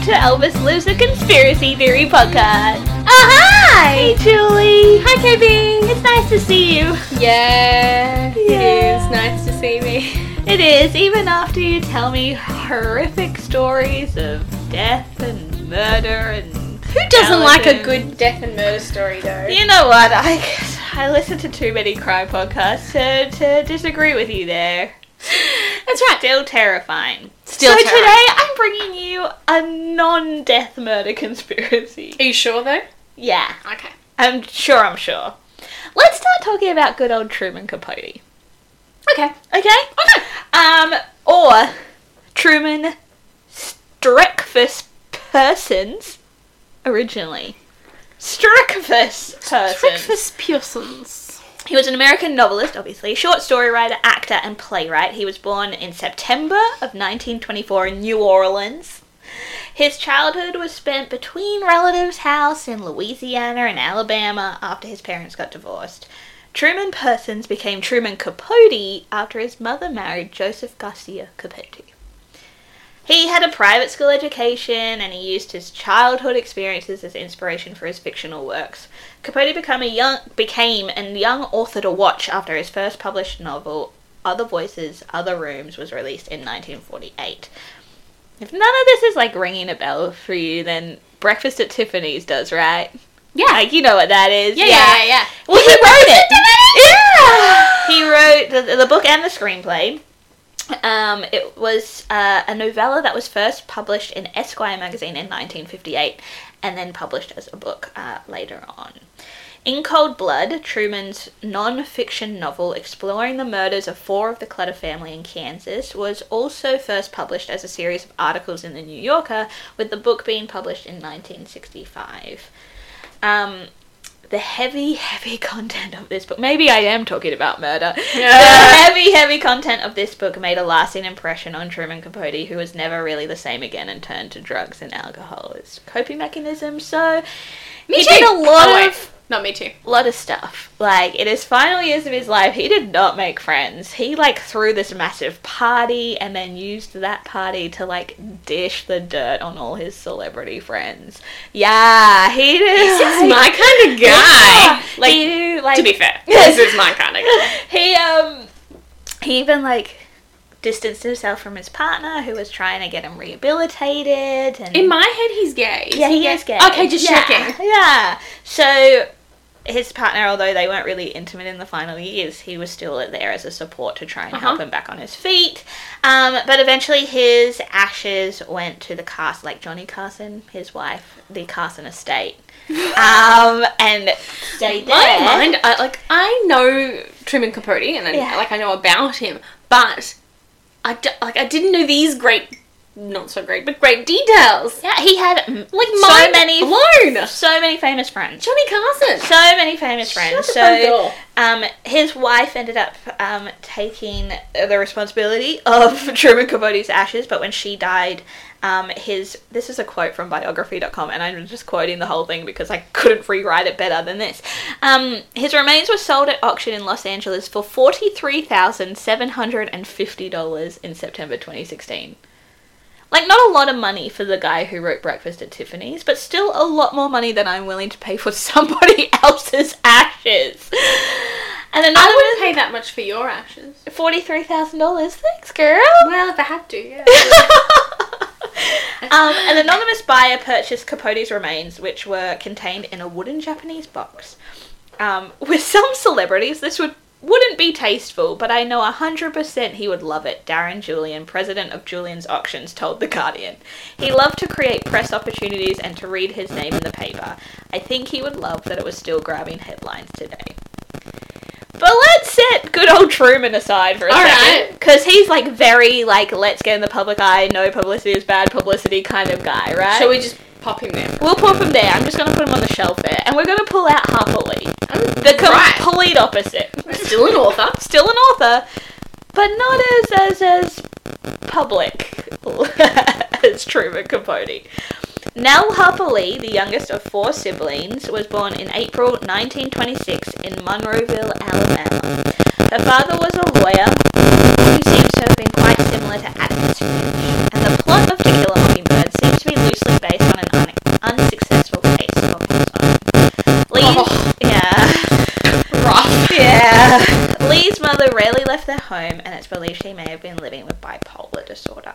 to Elvis Lives a Conspiracy Theory podcast. Oh, hi! Hey, Julie. Hi, KB. It's nice to see you. Yeah, it Yeah. is nice to see me. It is, even after you tell me horrific stories of death and murder and. Who doesn't like a good death and murder story though? You know what? I I listen to too many crime podcasts to, to disagree with you there. That's right. Still terrifying. Still so today I'm bringing you a non-death murder conspiracy. Are you sure though? Yeah, Okay. I'm sure. I'm sure. Let's start talking about good old Truman Capote. Okay. Okay. Okay. Um, or Truman Streckfus Persons originally. Streckfus Persons. Breakfast Pearsons. He was an American novelist, obviously, short story writer, actor, and playwright. He was born in September of 1924 in New Orleans. His childhood was spent between relatives' house in Louisiana and Alabama after his parents got divorced. Truman Persons became Truman Capote after his mother married Joseph Garcia Capote. He had a private school education and he used his childhood experiences as inspiration for his fictional works. Capote became a young became a young author to watch after his first published novel, Other Voices, Other Rooms, was released in 1948. If none of this is like ringing a bell for you, then Breakfast at Tiffany's does, right? Yeah. Like you know what that is. Yeah, yeah, yeah, yeah. Well, he wrote it. Yeah. He wrote the, the book and the screenplay. Um, it was uh, a novella that was first published in Esquire magazine in 1958 and then published as a book uh, later on. In Cold Blood, Truman's non fiction novel exploring the murders of four of the Clutter family in Kansas, was also first published as a series of articles in the New Yorker, with the book being published in 1965. Um, the heavy, heavy content of this book. Maybe I am talking about murder. The heavy, heavy content of this book made a lasting impression on Truman Capote, who was never really the same again and turned to drugs and alcohol as coping mechanisms. So Me he too. did a lot Oh, of Not me too. A lot of stuff. Like in his final years of his life, he did not make friends. He like threw this massive party and then used that party to like dish the dirt on all his celebrity friends. Yeah, he did. This is like- my kind of guy. Like, he, like to be fair, this is my kind of guy. he um he even like distanced himself from his partner who was trying to get him rehabilitated and In my head, he's gay. yeah, he is gay. Okay, just yeah, checking. Yeah. So his partner, although they weren't really intimate in the final years, he was still there as a support to try and help Uh-huh. him back on his feet. Um, but eventually, his ashes went to the Carson, like Johnny Carson, his wife, the Carson estate, um, and stayed there. My mind, I, like I know Truman Capote, and I, Yeah. like I know about him, but I d- like I didn't know these great, not so great, but great details. Yeah, he had Like so many, blown. so many famous friends. Johnny Carson. so many famous friends. so, um, his wife ended up um, taking the responsibility of Truman Capote's ashes, but when she died, um, his this is a quote from biography.com, and I'm just quoting the whole thing because I couldn't rewrite it better than this. Um, his remains were sold at auction in Los Angeles for forty three thousand seven hundred and fifty dollars in September 2016. Like, not a lot of money for the guy who wrote Breakfast at Tiffany's, but still a lot more money than I'm willing to pay for somebody else's ashes. And another I wouldn't pay that much for your ashes. forty-three thousand dollars. Thanks, girl. Well, if I had to, yeah. um, an anonymous buyer purchased Capote's remains, which were contained in a wooden Japanese box. Um, with some celebrities, this would wouldn't be tasteful, but I know 100% he would love it, Darren Julien, president of Julien's Auctions, told The Guardian. He loved to create press opportunities and to read his name in the paper. I think he would love that it was still grabbing headlines today. But let's set good old Truman aside for a All second. right. Because he's like very, like, let's get in the public eye, no publicity is bad publicity kind of guy, right? Shall we just pop him there? We'll put him there. I'm just going to put him on the shelf there. And we're going to pull out Harper Lee. The complete opposite. Still an author. Still an author, but not as as as public as Truman Capote. Nell Harper Lee, the youngest of four siblings, was born in April 1926 in Monroeville, Alabama. Her father was a lawyer who seems to have been quite similar to Atticus Finch, and the plot of To Kill a Mockingbird seems to be loosely based on an un- Yeah. Lee's mother rarely left their home, and it's believed she may have been living with bipolar disorder.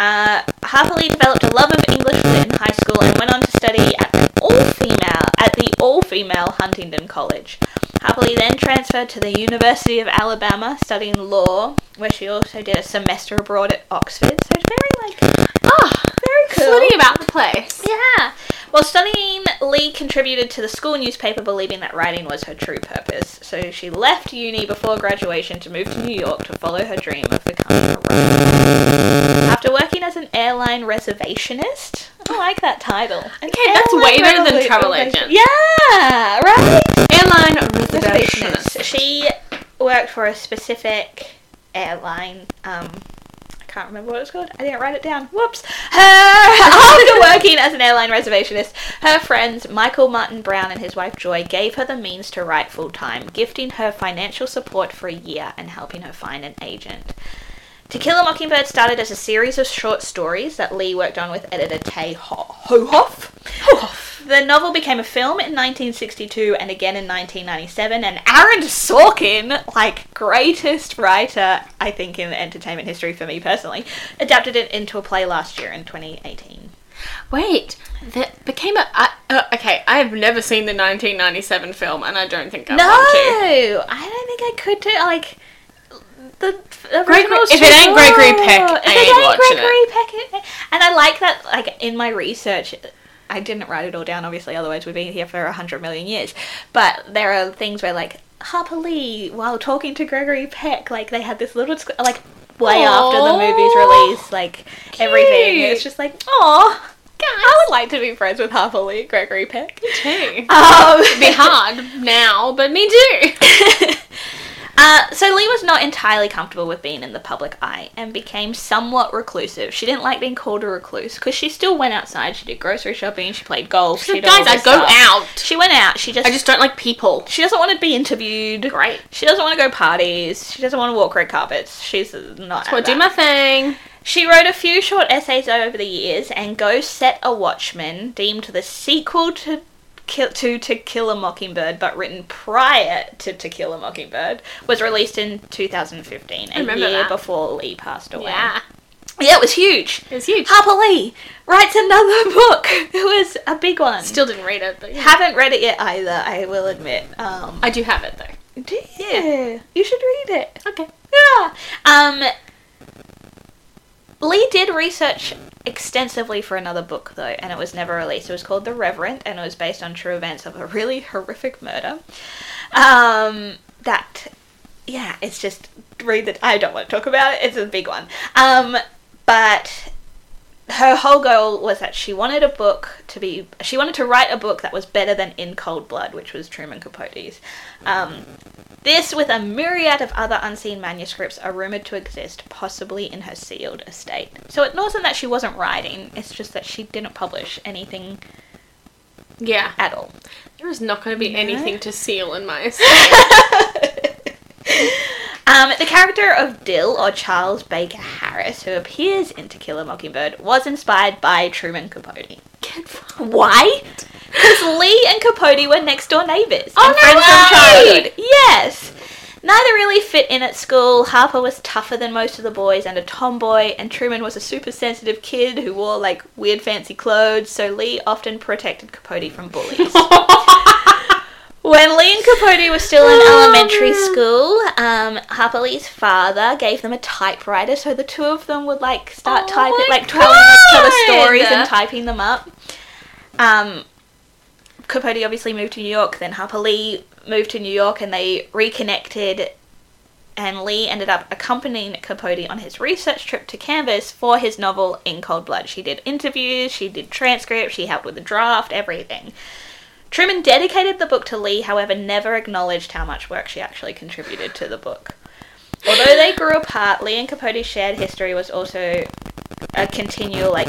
Uh, Harper Lee developed a love of English in high school and went on to study at an all-female at the all-female Huntingdon College. Harper Lee then transferred to the University of Alabama, studying law, where she also did a semester abroad at Oxford. So it's very like Ah, very cool. slutty about the place. Yeah. While studying, Lee contributed to the school newspaper, believing that writing was her true purpose. So she left uni before graduation to move to New York to follow her dream of becoming a writer. After working as an airline reservationist, I like that title. An Okay, that's way better than travel agent. Yeah, right. Airline Reservationist. reservationist. She worked for a specific airline. Um, can't remember what it's called. I didn't write it down. Whoops. Her after working as an airline reservationist, her friends Michael Martin Brown and his wife Joy gave her the means to write full time, gifting her financial support for a year and helping her find an agent. To Kill a Mockingbird started as a series of short stories that Lee worked on with editor Tay Ho- Hohoff. The novel became a film in 1962 and again in 1997, and Aaron Sorkin, like greatest writer, I think, in entertainment history for me personally, adapted it into a play last year in 2018. Wait, that became a. I, uh, okay, I have never seen the 1997 film, and I don't think I no, want to. No, I don't think I could do like the original if it ain't Gregory. Peck, If I it ain't ain't watching Gregory Peck, it- and I like that. Like in my research, I didn't write it all down. Obviously, otherwise we'd be here for a hundred million years. But there are things where like Harper Lee, while talking to Gregory Peck, like they had this little like way after the movie's release, like everything. It's just like, oh. I would like to be friends with Harper Lee, Gregory Peck. Too. Um, It'd be hard now, but me too. Uh, so Lee was not entirely comfortable with being in the public eye and became somewhat reclusive. She didn't like being called a recluse because she still went outside. She did grocery shopping. She played golf. She She did guys, I go stuff. out. She went out. She just, I just don't like people. she doesn't want to be interviewed. Great. She doesn't want to go parties. She doesn't want to walk red carpets. She's not. So I do my thing. She wrote a few short essays over the years, and Go Set a Watchman, deemed the sequel to Kill, to To Kill a Mockingbird, but written prior to To Kill a Mockingbird, was released in 2015, a year that. before Lee passed away. Yeah. Yeah, it was huge. It was huge. Harper Lee writes another book. It was a big one. Still didn't read it, but yeah. haven't read it yet either. I will admit. Um, I do have it though. do you? You should read it. Okay. Yeah. Um, Lee did research extensively for another book though, and it was never released. It was called The Reverend, and it was based on true events of a really horrific murder. Um, that, yeah, it's just read that. I don't want to talk about it. It's a big one. Um, but her whole goal was that she wanted a book to be she wanted to write a book that was better than in cold blood which was truman capote's um, this with a myriad of other unseen manuscripts are rumored to exist possibly in her sealed estate so it wasn't that she wasn't writing it's just that she didn't publish anything Yeah. at all There is not going to be anything to seal in my estate. The character of Dill, or Charles Baker Harris, who appears in To Kill a Mockingbird, was inspired by Truman Capote. Why? Because Lee and Capote were next door neighbours Oh, and no friends way! from childhood. Yes. Neither really fit in at school. Harper was tougher than most of the boys and a tomboy, and Truman was a super sensitive kid who wore like weird fancy clothes, so Lee often protected Capote from bullies. When Lee and Capote were still in elementary school, um, Harper Lee's father gave them a typewriter, so the two of them would like start Oh typing, like telling each other stories and typing them up. Um, Capote obviously moved to New York, then Harper Lee moved to New York, and they reconnected. And Lee ended up accompanying Capote on his research trip to Kansas for his novel In Cold Blood. She did interviews, she did transcripts, she helped with the draft, everything. Truman dedicated the book to Lee, however, never acknowledged how much work she actually contributed to the book. Although they grew apart, Lee and Capote's shared history was also a continual like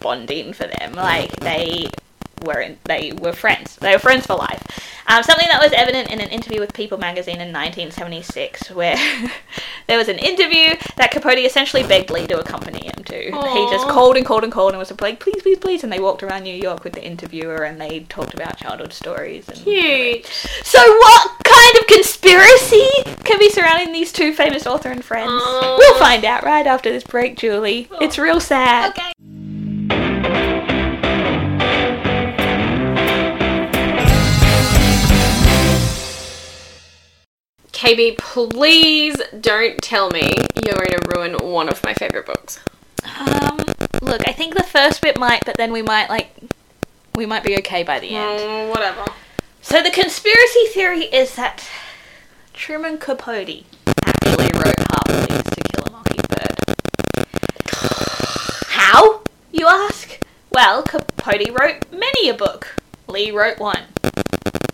bonding for them. Like they were in, they were friends. They were friends for life. Um, something that was evident in an interview with People magazine in 1976, where there was an interview that Capote essentially begged Lee to accompany him to. He just called and called and called and was like, please, please, please. And they walked around New York with the interviewer and they talked about childhood stories. And Cute. so, what kind of conspiracy can be surrounding these two famous author and friends? Aw. We'll find out right after this break, Julie. It's real sad. Okay. KB, please don't tell me you're going to ruin one of my favorite books. Um, look, I think the first bit might, but then we might like, we might be okay by the end. Mm, whatever. So the conspiracy theory is that Truman Capote actually wrote Harper Lee's To Kill a Mockingbird. How? You ask? Well, Capote wrote many a book. Lee wrote one.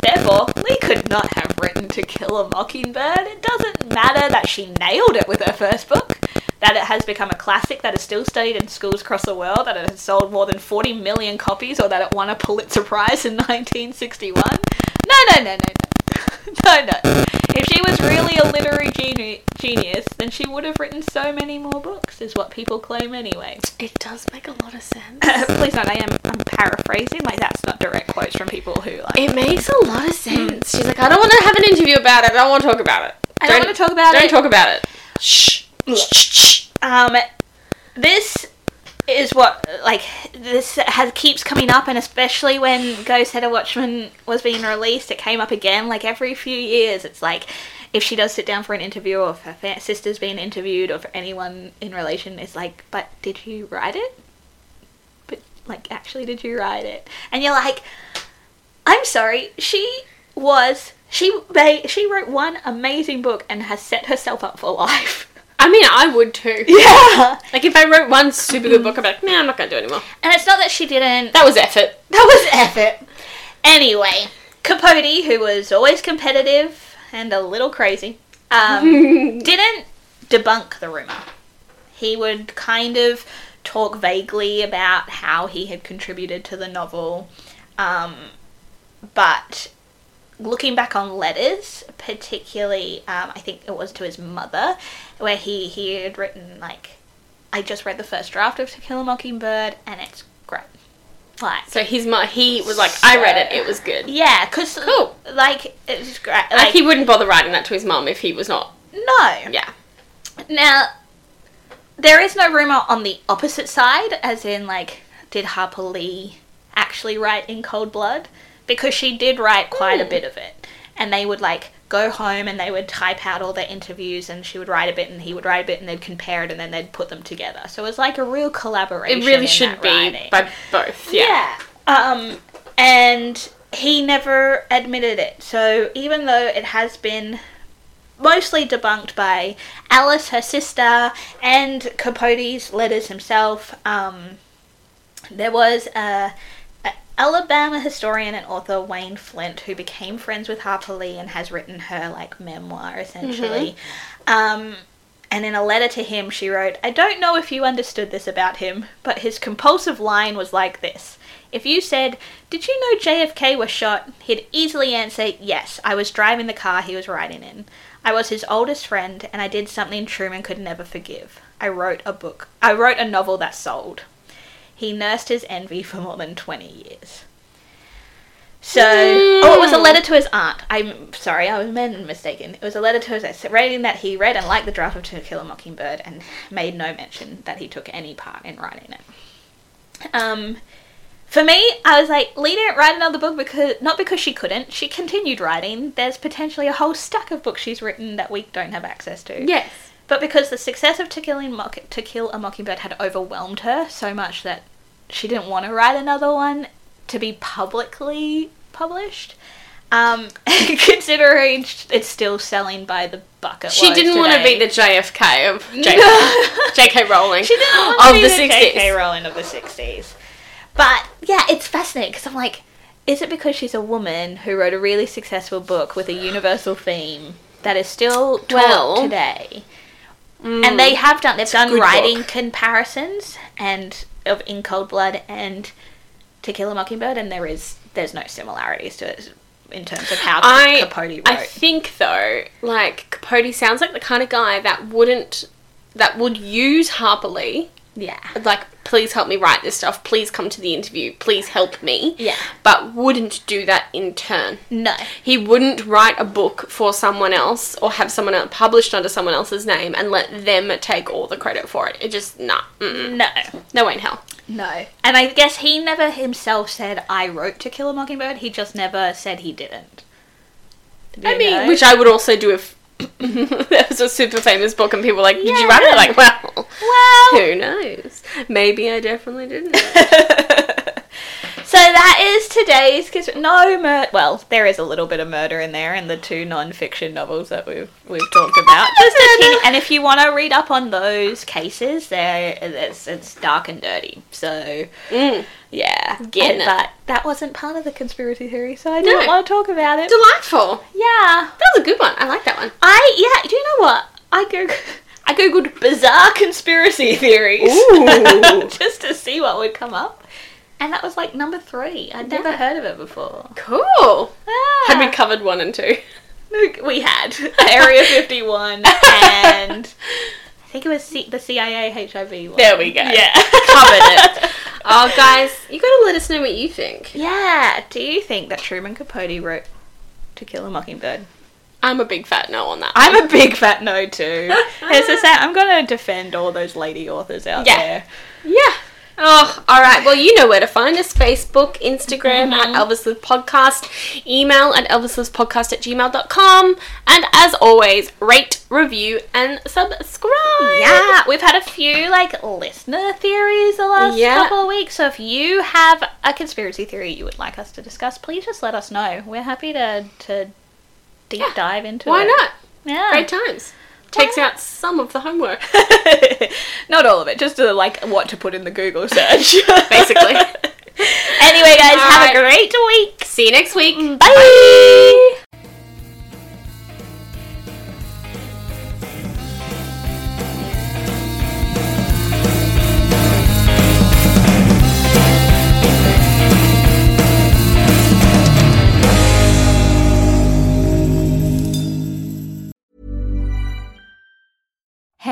Therefore, Lee could not have written To Kill a Mockingbird. It doesn't matter that she nailed it with her first book, that it has become a classic that is still studied in schools across the world, that it has sold more than 40 million copies, or that it won a Pulitzer Prize in 1961. No, no, no, no, no. no, no. If she was really a literary geni- genius, then she would have written so many more books, is what people claim anyway. It does make a lot of sense. Please note, I am I'm paraphrasing, like that's not direct quotes from people who like. It makes a lot of sense. She's like, I don't want to have an interview about it. I don't want to talk about it. I don't wanna talk about it. don't talk about it. Shh. Um, this is what like this has keeps coming up, and especially when Go Set a Watchman was being released, it came up again. Like every few years, it's like if she does sit down for an interview, or if her fa- sister's being interviewed, or for anyone in relation, it's like, but did you write it? But like, actually, did you write it? And you're like, I'm sorry, she was. She they, she wrote one amazing book and has set herself up for life. I mean, I would too. Yeah. Like, if I wrote one super good book, I'd be like, nah, I'm not going to do it anymore. And it's not that she didn't. That was effort. That was effort. Anyway, Capote, who was always competitive and a little crazy, um, didn't debunk the rumor. He would kind of talk vaguely about how he had contributed to the novel, um, but looking back on letters, particularly, um, I think it was to his mother, where he, he had written, like, I just read the first draft of To Kill a Mockingbird, and it's great. Like, So his mo- he was like, I read it. It was good. yeah, because, Cool. like, it's great. Like, Like, he wouldn't bother writing that to his mum if he was not. no. Yeah. Now, there is no rumor on the opposite side, as in, like, did Harper Lee actually write in Cold Blood? Because she did write quite a bit of it. And they would, like, go home and they would type out all their interviews, and she would write a bit, and he would write a bit, and they'd compare it, and then they'd put them together. So it was like a real collaboration. It really should be writing. by both. Yeah. Yeah. Um, and he never admitted it. So even though it has been mostly debunked by Alice, her sister, and Capote's letters himself, um, there was a Alabama historian and author Wayne Flynt who became friends with Harper Lee and has written her like memoir essentially. Um, and in a letter to him, she wrote, I don't know if you understood this about him, but his compulsive line was like this. If you said, Did you know JFK was shot? he'd easily answer, Yes, I was driving the car he was riding in. I was his oldest friend, and I did something Truman could never forgive. I wrote a book. I wrote a novel that sold. He nursed his envy for more than 20 years. So, oh, it was a letter to his aunt. I'm sorry, I was mistaken. It was a letter to his aunt, writing that he read and liked the draft of To Kill a Mockingbird and made no mention that he took any part in writing it. Um, For me, I was like, Lee didn't write another book because not because she couldn't. She continued writing. There's potentially a whole stack of books she's written that we don't have access to. Yes. But because the success of To Kill, Mock- to Kill a Mockingbird had overwhelmed her so much that she didn't want to write another one to be publicly published. Um, considering it's still selling by the bucket. She didn't want to be the JFK of J.K. Rowling She didn't want to of be the the, 60s. J.K. Rowling of the 60s. But yeah, it's fascinating because I'm like, is it because she's a woman who wrote a really successful book with a universal theme that is still taught Well, today? And they mm. have done they've done writing book. comparisons and of In Cold Blood and To Kill a Mockingbird, and there is there's no similarities to it in terms of how I Capote wrote. I think though, like Capote sounds like the kind of guy that wouldn't that would use Harper Lee. Yeah, Like, please help me write this stuff. Please come to the interview. Please help me. Yeah. But wouldn't do that in turn. no, He wouldn't write a book for someone else or have someone else published under someone else's name and let them take all the credit for it. It just nah, mm-mm. no. no way in hell. No. And I guess he never himself said, I wrote To Kill a Mockingbird. He just never said he didn't. I mean, know? which I would also do if there was a super famous book and people were like, "Did you write it?" Like, well, Well, who knows? Maybe I definitely didn't. so that is today's. Cause no murder. Well, there is a little bit of murder in there in the two non-fiction novels that we've we've talked about. Just a and if you want to read up on those cases, there it's it's dark and dirty. So Mm. yeah, it. But that wasn't part of the conspiracy theory, so I didn't No. want to talk about it. Delightful. yeah. That was a good one. I like that one. I yeah, do you know what? I go I googled bizarre conspiracy theories just to see what would come up. And that was like number three. I'd never Yeah. heard of it before. Cool. Ah. Had we covered one and two? we had Area 51 and I think it was C- the CIA HIV one. There we go. Yeah. Covered it. Oh, guys, you gotta let us know what you think. Yeah. Do you think that Truman Capote wrote To Kill a Mockingbird? I'm a big fat no on that. I'm a big fat no too. As I say, I'm gonna defend all those lady authors out Yeah. there. Yeah. Oh, all right. Well, you know where to find us Facebook, Instagram at mm-hmm. Elvis Live Podcast, email at elvislivepodcast at gmail.com. And as always, rate, review, and subscribe. Yeah, we've had a few like listener theories the last Yeah. couple of weeks. So if you have a conspiracy theory you would like us to discuss, please just let us know. We're happy to to deep Yeah. dive into Why it. Why not? Yeah. Great times. Takes out some of the homework, not all of it, just to, like what to put in the Google search. basically. anyway, guys, All have a great week. See you next week. Bye.